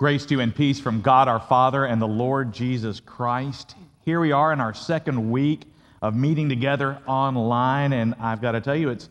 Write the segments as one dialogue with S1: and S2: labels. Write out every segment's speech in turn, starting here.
S1: Grace to you and peace from God our Father and the Lord Jesus Christ. Here we are in our second week of meeting together online, and I've got to tell you, it's,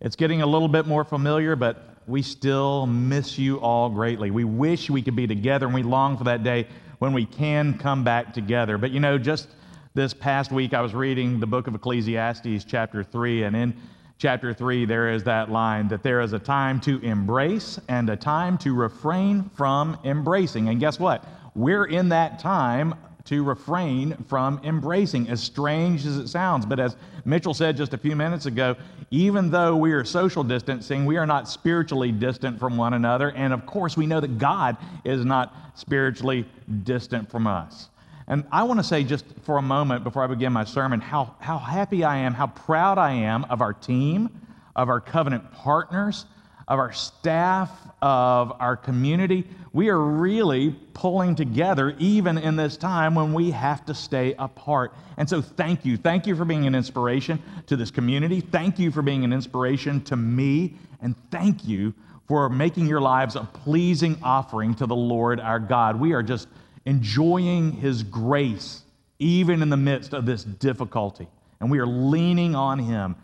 S1: it's getting a little bit more familiar, but we still miss you all greatly. We wish we could be together, and we long for that day when we can come back together. But you know, just this past week, I was reading the book of Ecclesiastes, chapter 3, and in chapter 3, there is that line that there is a time to embrace and a time to refrain from embracing. And guess what? We're in that time to refrain from embracing, as strange as it sounds. But as Mitchell said just a few minutes ago, even though we are social distancing, we are not spiritually distant from one another. And of course, we know that God is not spiritually distant from us. And I want to say just for a moment before I begin my sermon how, how happy I am, how proud I am of our team, of our covenant partners, of our staff, of our community. We are really pulling together even in this time when we have to stay apart. And so, thank you. Thank you for being an inspiration to this community. Thank you for being an inspiration to me. And thank you for making your lives a pleasing offering to the Lord our God. We are just enjoying His grace even in the midst of this difficulty. And we are leaning on Him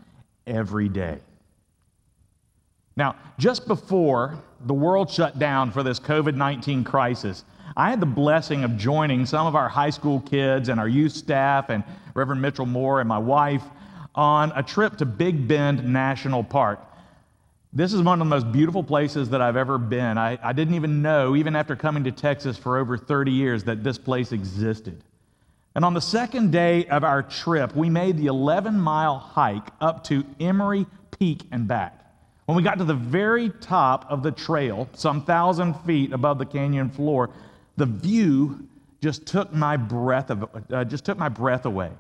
S1: every day. Now, just before the world shut down for this COVID 19 crisis, I had the blessing of joining some of our high school kids and our youth staff and Reverend Mitchell Moore and my wife on a trip to Big Bend National Park. This is one of the most beautiful places that I've ever been. I, I, didn't even know, even after coming to Texas for over 30 years, that this place existed. And on the second day of our trip, we made the 11 mile hike up to Emory Peak and back. When we got to the very top of the trail, some thousand feet above the canyon floor, the view just took my breath, of, uh, just took my breath away.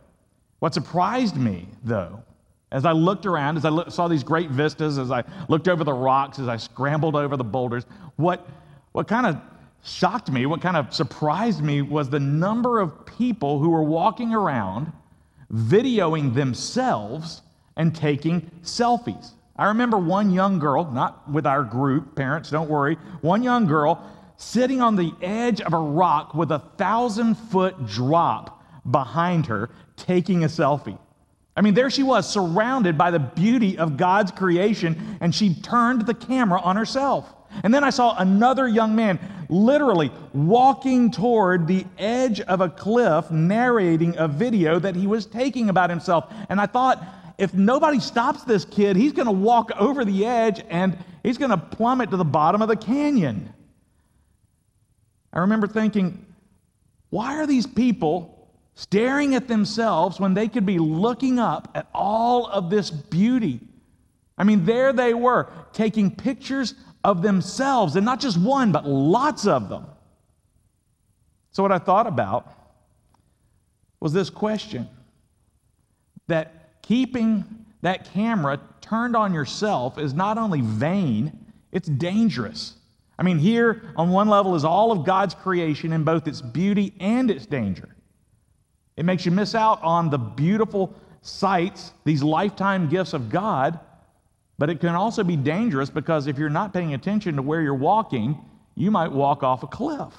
S1: What surprised me, though, as I looked around, as I look, saw these great vistas, as I looked over the rocks, as I scrambled over the boulders, what, what kind of shocked me, what kind of surprised me was the number of people who were walking around videoing themselves and taking selfies. I remember one young girl, not with our group, parents, don't worry, one young girl sitting on the edge of a rock with a thousand foot drop behind her taking a selfie. I mean, there she was, surrounded by the beauty of God's creation, and she turned the camera on herself. And then I saw another young man literally walking toward the edge of a cliff, narrating a video that he was taking about himself. And I thought, if nobody stops this kid, he's going to walk over the edge and he's going to plummet to the bottom of the canyon. I remember thinking, why are these people staring at themselves when they could be looking up at all of this beauty. I mean, there they were, taking pictures of themselves, and not just one, but lots of them. So, what I thought about was this question that keeping that camera turned on yourself is not only vain, it's dangerous. I mean, here on one level is all of God's creation in both its beauty and its danger. It makes you miss out on the beautiful sights, these lifetime gifts of God, but it can also be dangerous because if you're not paying attention to where you're walking, you might walk off a cliff.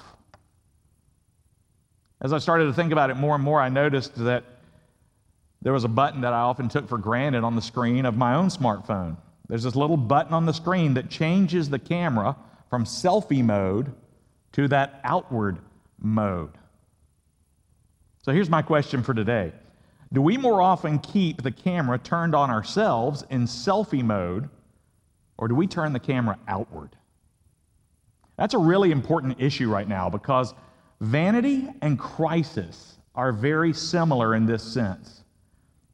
S1: As I started to think about it more and more, I noticed that there was a button that I often took for granted on the screen of my own smartphone. There's this little button on the screen that changes the camera from selfie mode to that outward mode. So here's my question for today Do we more often keep the camera turned on ourselves in selfie mode, or do we turn the camera outward? That's a really important issue right now because vanity and crisis are very similar in this sense.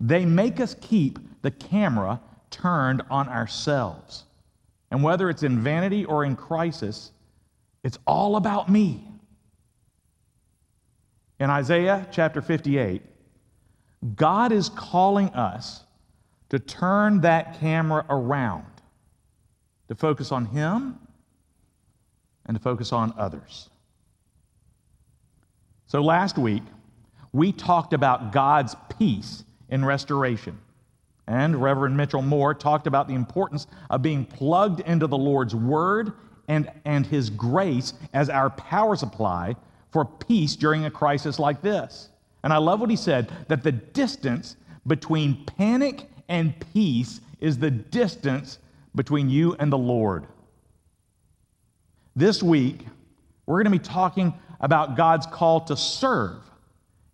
S1: They make us keep the camera turned on ourselves. And whether it's in vanity or in crisis, it's all about me. In Isaiah chapter 58, God is calling us to turn that camera around, to focus on Him and to focus on others. So last week, we talked about God's peace in restoration. And Reverend Mitchell Moore talked about the importance of being plugged into the Lord's Word and, and his grace as our power supply for peace during a crisis like this. And I love what he said that the distance between panic and peace is the distance between you and the Lord. This week, we're going to be talking about God's call to serve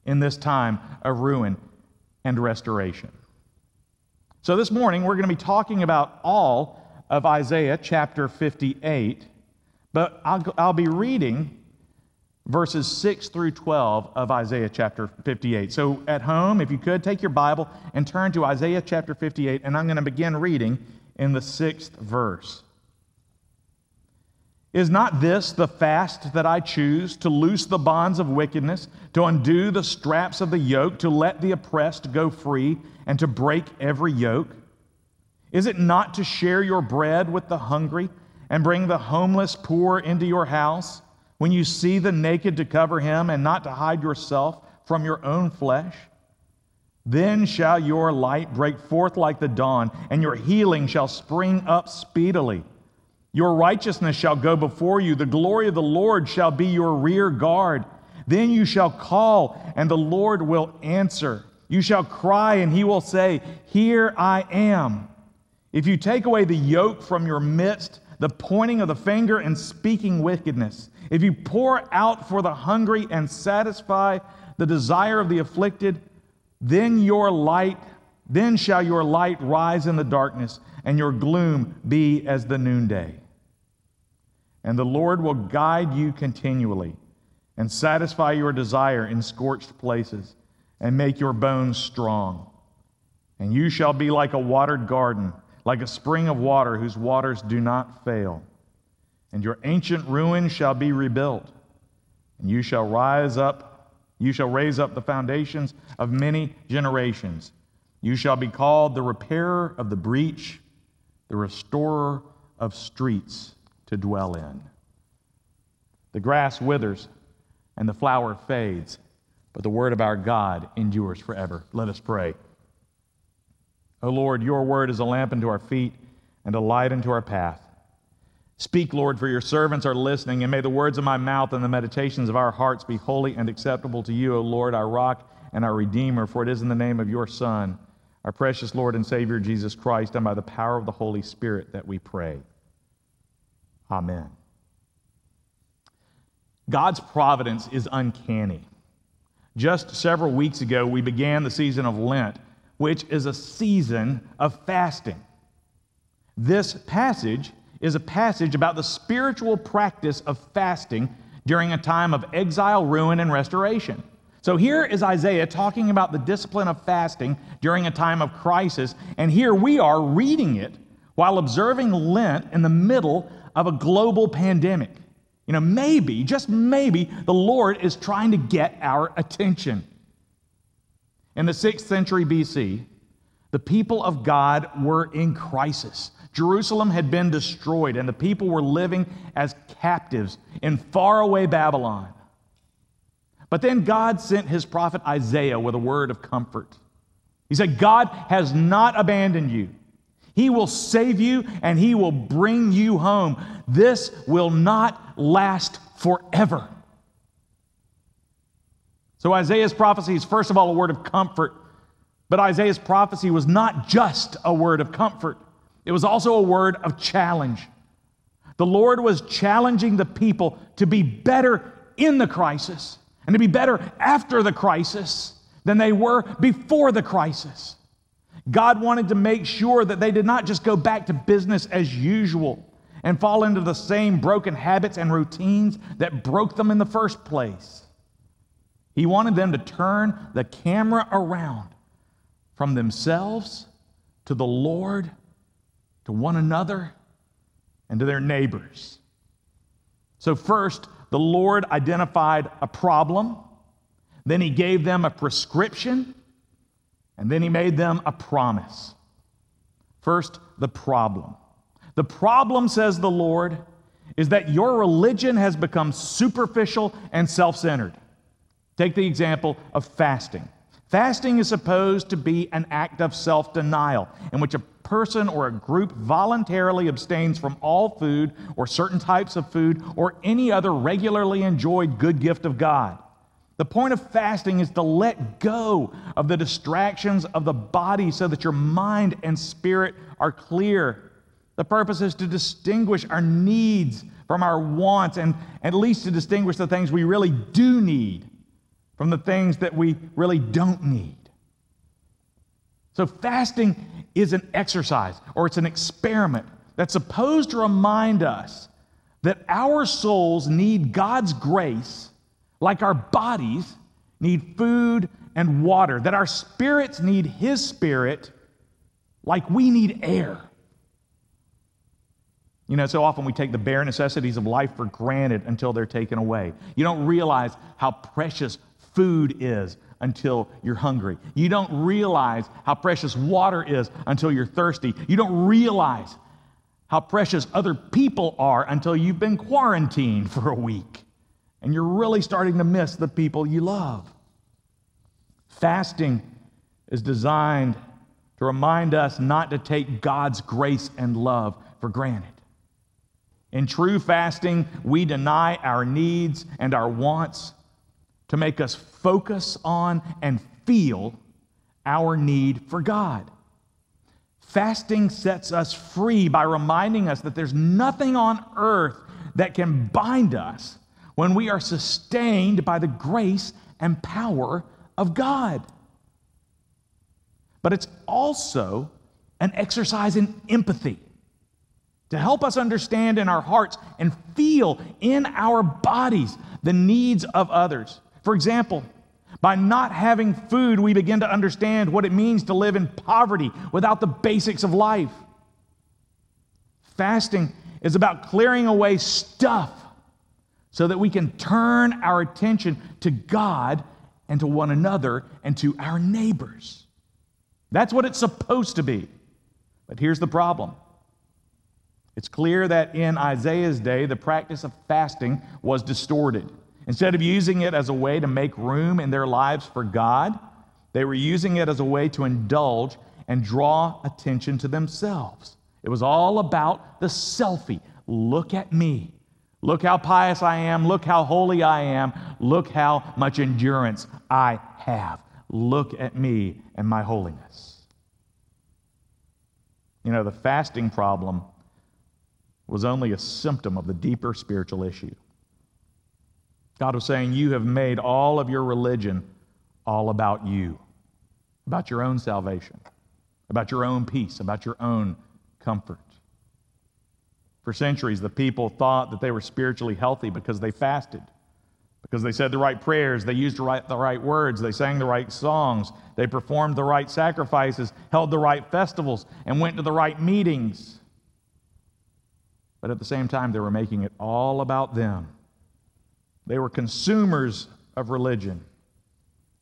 S1: in this time of ruin and restoration. So, this morning, we're going to be talking about all of Isaiah chapter 58, but I'll, I'll be reading verses 6 through 12 of Isaiah chapter 58. So at home, if you could, take your Bible and turn to Isaiah chapter 58, and I'm going to begin reading in the sixth verse. Is not this the fast that I choose to loose the bonds of wickedness, to undo the straps of the yoke, to let the oppressed go free, and to break every yoke? Is it not to share your bread with the hungry and bring the homeless poor into your house? When you see the naked, to cover him and not to hide yourself from your own flesh? Then shall your light break forth like the dawn, and your healing shall spring up speedily. Your righteousness shall go before you. The glory of the Lord shall be your rear guard. Then you shall call, and the Lord will answer. You shall cry, and he will say, Here I am. If you take away the yoke from your midst, the pointing of the finger and speaking wickedness, if you pour out for the hungry and satisfy the desire of the afflicted, then your light, then shall your light rise in the darkness, and your gloom be as the noonday. And the Lord will guide you continually and satisfy your desire in scorched places and make your bones strong. And you shall be like a watered garden like a spring of water whose waters do not fail. And your ancient ruins shall be rebuilt, and you shall rise up, you shall raise up the foundations of many generations. You shall be called the repairer of the breach, the restorer of streets to dwell in. The grass withers and the flower fades, but the word of our God endures forever. Let us pray. O Lord, your word is a lamp unto our feet and a light unto our path. Speak, Lord, for your servants are listening, and may the words of my mouth and the meditations of our hearts be holy and acceptable to you, O Lord, our rock and our redeemer, for it is in the name of your Son, our precious Lord and Savior Jesus Christ, and by the power of the Holy Spirit that we pray. Amen. God's providence is uncanny. Just several weeks ago, we began the season of Lent which is a season of fasting. This passage is a passage about the spiritual practice of fasting during a time of exile, ruin, and restoration. So here is Isaiah talking about the discipline of fasting during a time of crisis, and here we are reading it while observing Lent in the middle of a global pandemic. You know, maybe, just maybe, the Lord is trying to get our attention. In the 6th century BC, the people of God were in crisis. Jerusalem had been destroyed, and the people were living as captives in faraway Babylon. But then God sent his prophet Isaiah with a word of comfort. He said, God has not abandoned you. He will save you and he will bring you home. This will not last forever. So Isaiah's prophecy is, first of all, a word of comfort. But Isaiah's prophecy was not just a word of comfort, it was also a word of challenge. The Lord was challenging the people to be better in the crisis and to be better after the crisis than they were before the crisis. God wanted to make sure that they did not just go back to business as usual and fall into the same broken habits and routines that broke them in the first place. He wanted them to turn the camera around from themselves to the Lord, to one another, and to their neighbors. So, first, the Lord identified a problem, then He gave them a prescription, and then He made them a promise. First, the problem. The problem, says the Lord, is that your religion has become superficial and self centered. Take the example of fasting. Fasting is supposed to be an act of self denial in which a person or a group voluntarily abstains from all food or certain types of food or any other regularly enjoyed good gift of God. The point of fasting is to let go of the distractions of the body so that your mind and spirit are clear. The purpose is to distinguish our needs from our wants and at least to distinguish the things we really do need from the things that we really don't need. So, fasting is an exercise or it's an experiment that's supposed to remind us that our souls need God's grace like our bodies need food and water, that our spirits need His Spirit like we need air. You know, so often we take the bare necessities of life for granted until they're taken away. You don't realize how precious food is until you're hungry. You don't realize how precious water is until you're thirsty. You don't realize how precious other people are until you've been quarantined for a week and you're really starting to miss the people you love. Fasting is designed to remind us not to take God's grace and love for granted. In true fasting, we deny our needs and our wants to make us focus on and feel our need for God. Fasting sets us free by reminding us that there's nothing on earth that can bind us when we are sustained by the grace and power of God. But it's also an exercise in empathy to help us understand in our hearts and feel in our bodies the needs of others. For example, by not having food, we begin to understand what it means to live in poverty without the basics of life. Fasting is about clearing away stuff so that we can turn our attention to God and to one another and to our neighbors. That's what it's supposed to be. But here's the problem it's clear that in Isaiah's day, the practice of fasting was distorted. Instead of using it as a way to make room in their lives for God, they were using it as a way to indulge and draw attention to themselves. It was all about the selfie. Look at me. Look how pious I am. Look how holy I am. Look how much endurance I have. Look at me and my holiness. You know, the fasting problem was only a symptom of the deeper spiritual issue. God was saying, You have made all of your religion all about you, about your own salvation, about your own peace, about your own comfort. For centuries, the people thought that they were spiritually healthy because they fasted, because they said the right prayers, they used the right, the right words, they sang the right songs, they performed the right sacrifices, held the right festivals, and went to the right meetings. But at the same time, they were making it all about them they were consumers of religion.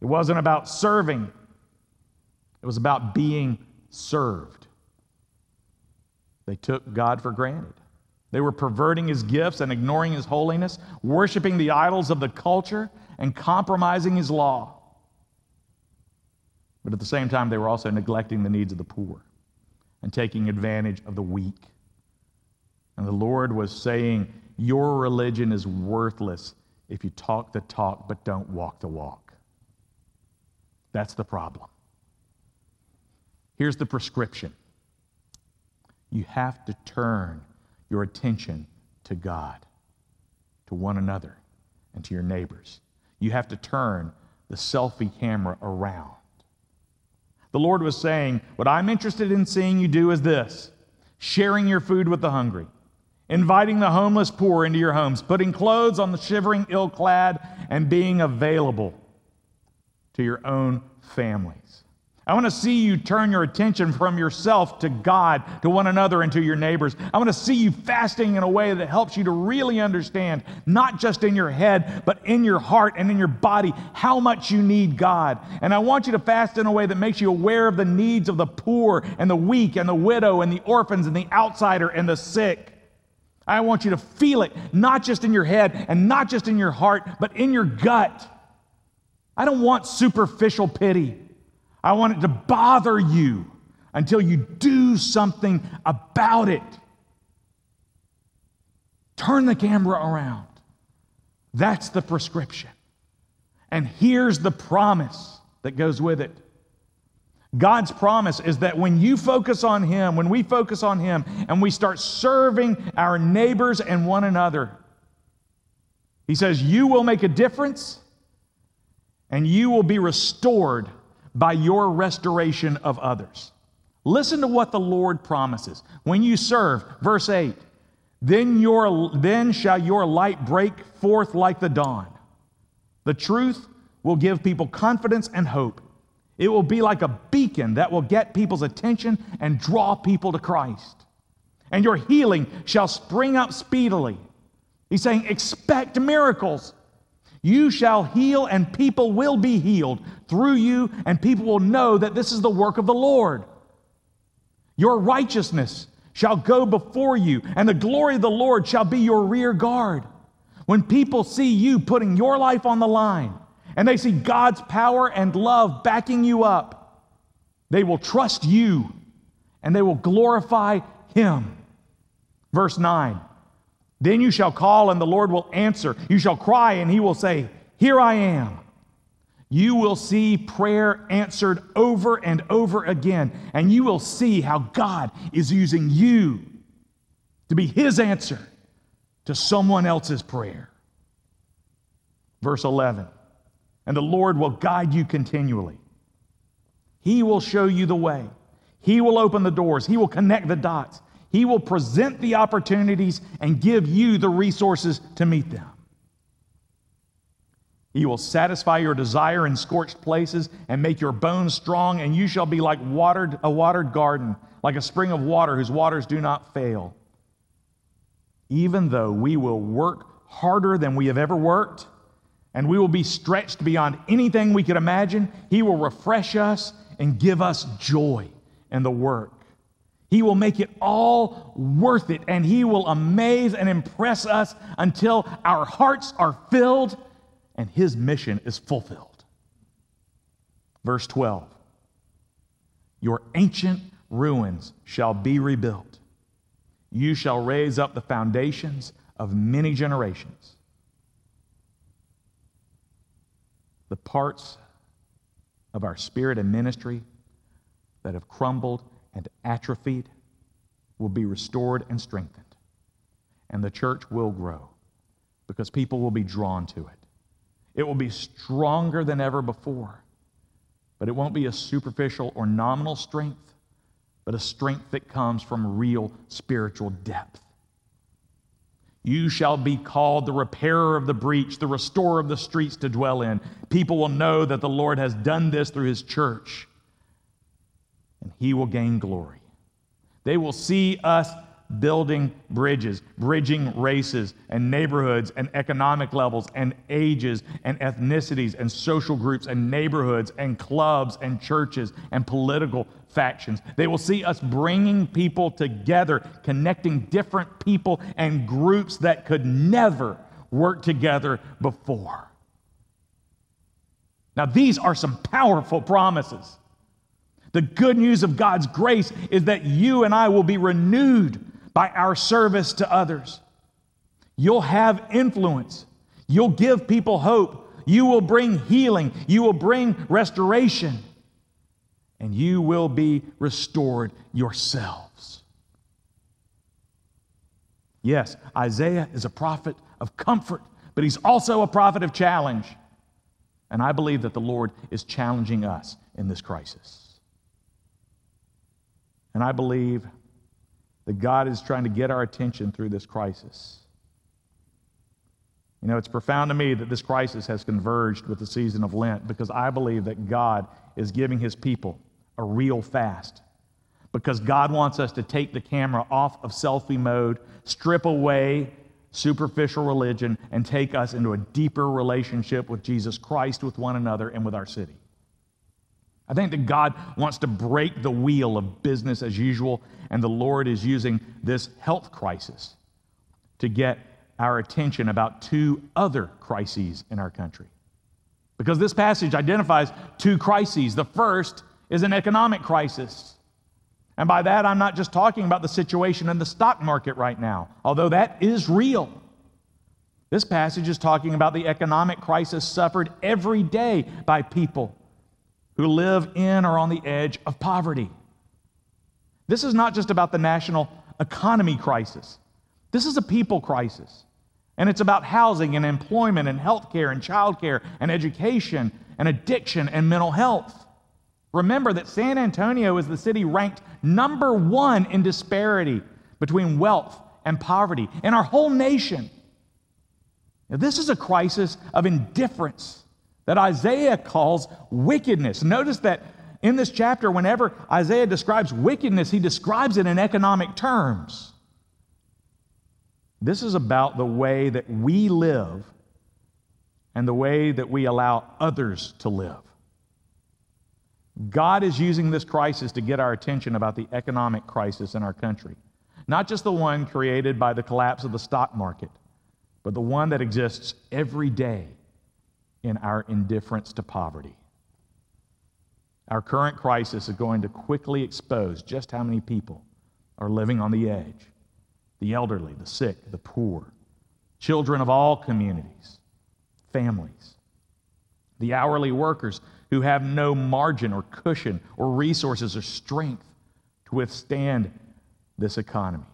S1: It wasn't about serving, it was about being served. They took God for granted. They were perverting his gifts and ignoring his holiness, worshiping the idols of the culture, and compromising his law. But at the same time, they were also neglecting the needs of the poor and taking advantage of the weak. And the Lord was saying, Your religion is worthless if you talk the talk but don't walk the walk. That's the problem. Here's the prescription you have to turn your attention to God, to one another, and to your neighbors. You have to turn the selfie camera around. The Lord was saying, What I'm interested in seeing you do is this sharing your food with the hungry inviting the homeless poor into your homes, putting clothes on the shivering ill clad, and being available to your own families. I want to see you turn your attention from yourself to God, to one another, and to your neighbors. I want to see you fasting in a way that helps you to really understand, not just in your head, but in your heart and in your body, how much you need God. And I want you to fast in a way that makes you aware of the needs of the poor and the weak and the widow and the orphans and the outsider and the sick. I want you to feel it, not just in your head and not just in your heart, but in your gut. I don't want superficial pity. I want it to bother you until you do something about it. Turn the camera around. That's the prescription. And here's the promise that goes with it. God's promise is that when you focus on Him, when we focus on Him, and we start serving our neighbors and one another, He says, you will make a difference and you will be restored by your restoration of others. Listen to what the Lord promises. When you serve, verse 8, then, your, then shall your light break forth like the dawn. The truth will give people confidence and hope. It will be like a beacon that will get people's attention and draw people to Christ. And your healing shall spring up speedily. He's saying, expect miracles. You shall heal, and people will be healed through you, and people will know that this is the work of the Lord. Your righteousness shall go before you, and the glory of the Lord shall be your rear guard. When people see you putting your life on the line, and they see God's power and love backing you up, they will trust you and they will glorify Him. Verse 9 Then you shall call, and the Lord will answer. You shall cry, and He will say, Here I am. You will see prayer answered over and over again, and you will see how God is using you to be His answer to someone else's prayer. Verse 11 and the Lord will guide you continually. He will show you the way. He will open the doors. He will connect the dots. He will present the opportunities and give you the resources to meet them. He will satisfy your desire in scorched places and make your bones strong, and you shall be like watered, a watered garden, like a spring of water whose waters do not fail. Even though we will work harder than we have ever worked, and we will be stretched beyond anything we could imagine. He will refresh us and give us joy in the work. He will make it all worth it, and He will amaze and impress us until our hearts are filled and His mission is fulfilled. Verse 12 Your ancient ruins shall be rebuilt, you shall raise up the foundations of many generations. The parts of our spirit and ministry that have crumbled and atrophied will be restored and strengthened. And the church will grow because people will be drawn to it. It will be stronger than ever before, but it won't be a superficial or nominal strength, but a strength that comes from real spiritual depth. You shall be called the repairer of the breach, the restorer of the streets to dwell in. People will know that the Lord has done this through his church, and he will gain glory. They will see us building bridges, bridging races and neighborhoods and economic levels and ages and ethnicities and social groups and neighborhoods and clubs and churches and political factions. They will see us bringing people together, connecting different people and groups that could never work together before. Now, these are some powerful promises. The good news of God's grace is that you and I will be renewed by our service to others. You'll have influence. You'll give people hope. You will bring healing. You will bring restoration. And you will be restored yourselves. Yes, Isaiah is a prophet of comfort, but he's also a prophet of challenge. And I believe that the Lord is challenging us in this crisis. And I believe that God is trying to get our attention through this crisis. You know, it's profound to me that this crisis has converged with the season of Lent because I believe that God is giving his people a real fast. Because God wants us to take the camera off of selfie mode, strip away superficial religion, and take us into a deeper relationship with Jesus Christ, with one another, and with our city. I think that God wants to break the wheel of business as usual, and the Lord is using this health crisis to get our attention about two other crises in our country. Because this passage identifies two crises. The first is an economic crisis. And by that, I'm not just talking about the situation in the stock market right now, although that is real. This passage is talking about the economic crisis suffered every day by people who live in or on the edge of poverty. This is not just about the national economy crisis, this is a people crisis. And it's about housing and employment and healthcare and childcare and education and addiction and mental health. Remember that San Antonio is the city ranked number one in disparity between wealth and poverty in our whole nation. Now, this is a crisis of indifference that Isaiah calls wickedness. Notice that in this chapter, whenever Isaiah describes wickedness, he describes it in economic terms. This is about the way that we live and the way that we allow others to live. God is using this crisis to get our attention about the economic crisis in our country. Not just the one created by the collapse of the stock market, but the one that exists every day in our indifference to poverty. Our current crisis is going to quickly expose just how many people are living on the edge. The elderly, the sick, the poor, children of all communities, families, the hourly workers who have no margin or cushion or resources or strength to withstand this economy,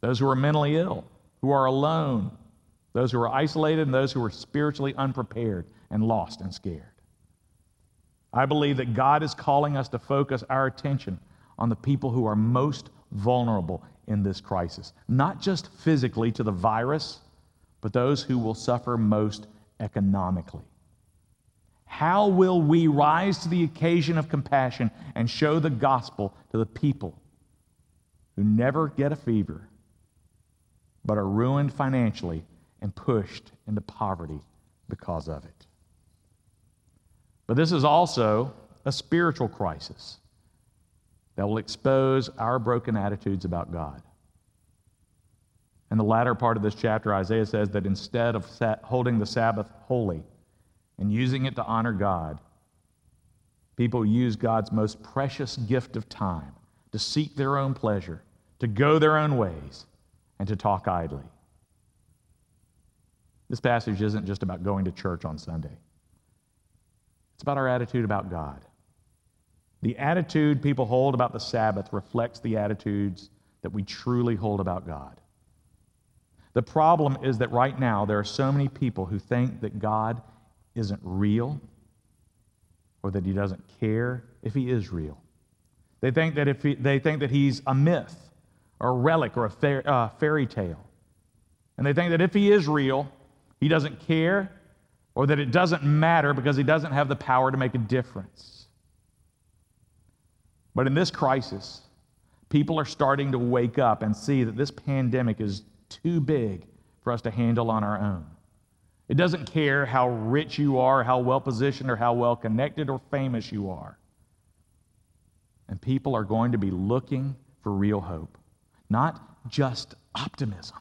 S1: those who are mentally ill, who are alone, those who are isolated, and those who are spiritually unprepared and lost and scared. I believe that God is calling us to focus our attention on the people who are most vulnerable in this crisis, not just physically to the virus, but those who will suffer most economically. How will we rise to the occasion of compassion and show the gospel to the people who never get a fever, but are ruined financially and pushed into poverty because of it? But this is also a spiritual crisis that will expose our broken attitudes about God. In the latter part of this chapter, Isaiah says that instead of holding the Sabbath holy and using it to honor God, people use God's most precious gift of time to seek their own pleasure, to go their own ways, and to talk idly. This passage isn't just about going to church on Sunday. It's about our attitude about God. The attitude people hold about the Sabbath reflects the attitudes that we truly hold about God. The problem is that right now there are so many people who think that God isn't real or that he doesn't care if he is real. They think that, if he, they think that he's a myth or a relic or a uh, fairy tale. And they think that if he is real, he doesn't care or that it doesn't matter because he doesn't have the power to make a difference. But in this crisis, people are starting to wake up and see that this pandemic is too big for us to handle on our own. It doesn't care how rich you are, how well positioned, or how well connected or famous you are. And people are going to be looking for real hope, not just optimism,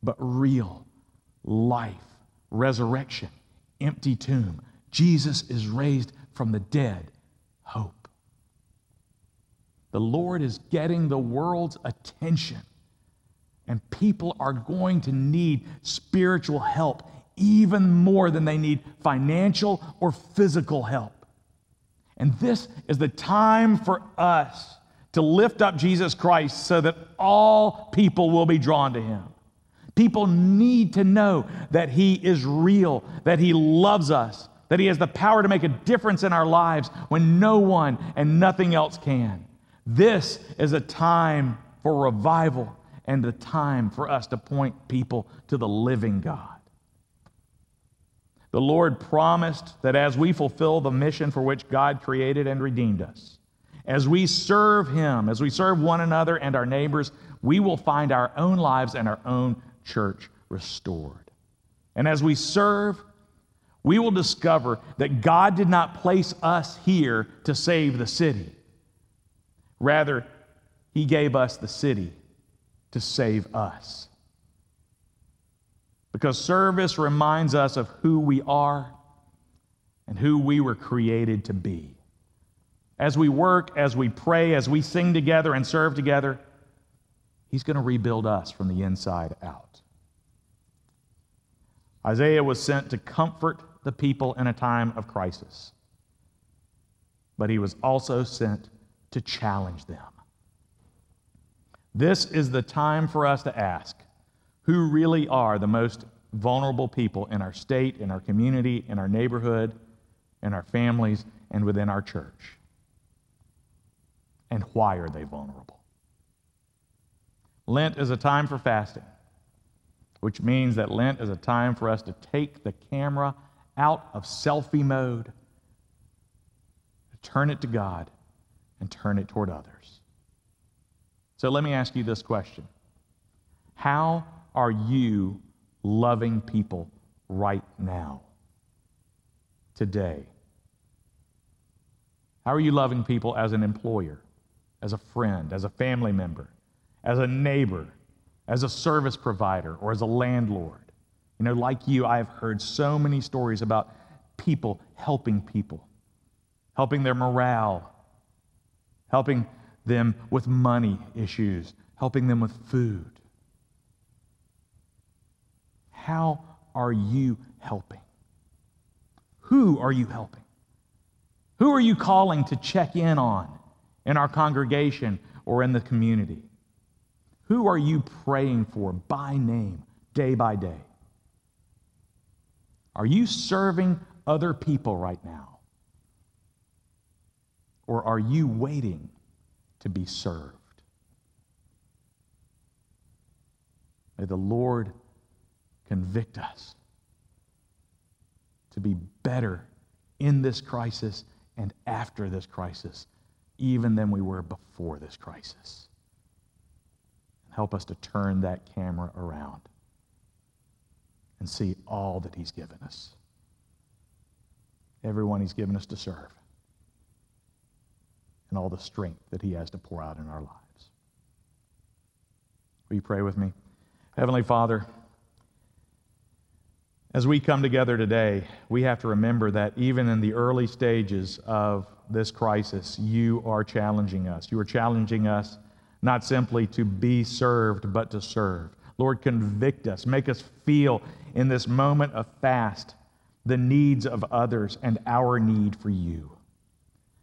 S1: but real life resurrection, empty tomb. Jesus is raised from the dead. Hope. The Lord is getting the world's attention, and people are going to need spiritual help even more than they need financial or physical help. And this is the time for us to lift up Jesus Christ so that all people will be drawn to him. People need to know that He is real, that He loves us, that He has the power to make a difference in our lives when no one and nothing else can. This is a time for revival and the time for us to point people to the living God. The Lord promised that as we fulfill the mission for which God created and redeemed us, as we serve Him, as we serve one another and our neighbors, we will find our own lives and our own church restored. And as we serve, we will discover that God did not place us here to save the city. Rather, He gave us the city to save us. Because service reminds us of who we are and who we were created to be. As we work, as we pray, as we sing together and serve together, He's going to rebuild us from the inside out. Isaiah was sent to comfort the people in a time of crisis, but he was also sent to challenge them. This is the time for us to ask who really are the most vulnerable people in our state, in our community, in our neighborhood, in our families, and within our church. And why are they vulnerable? Lent is a time for fasting, which means that Lent is a time for us to take the camera out of selfie mode, turn it to God, and turn it toward others. So let me ask you this question How are you loving people right now, today? How are you loving people as an employer, as a friend, as a family member? as a neighbor, as a service provider, or as a landlord. You know, like you, I have heard so many stories about people helping people, helping their morale, helping them with money issues, helping them with food. How are you helping? Who are you helping? Who are you calling to check in on in our congregation or in the community? Who are you praying for by name, day by day? Are you serving other people right now? Or are you waiting to be served? May the Lord convict us to be better in this crisis and after this crisis, even than we were before this crisis. Help us to turn that camera around and see all that He's given us. Everyone He's given us to serve, and all the strength that He has to pour out in our lives. Will you pray with me? Heavenly Father, as we come together today, we have to remember that even in the early stages of this crisis, you are challenging us. You are challenging us not simply to be served, but to serve. Lord, convict us. Make us feel in this moment of fast the needs of others and our need for you.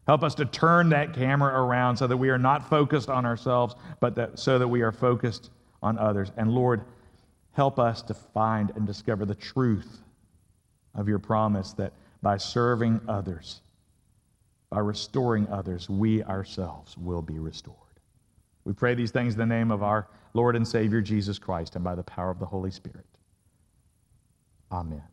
S1: Help us to turn that camera around so that we are not focused on ourselves, but that, so that we are focused on others. And Lord, help us to find and discover the truth of your promise that by serving others, by restoring others, we ourselves will be restored. We pray these things in the name of our Lord and Savior Jesus Christ and by the power of the Holy Spirit. Amen.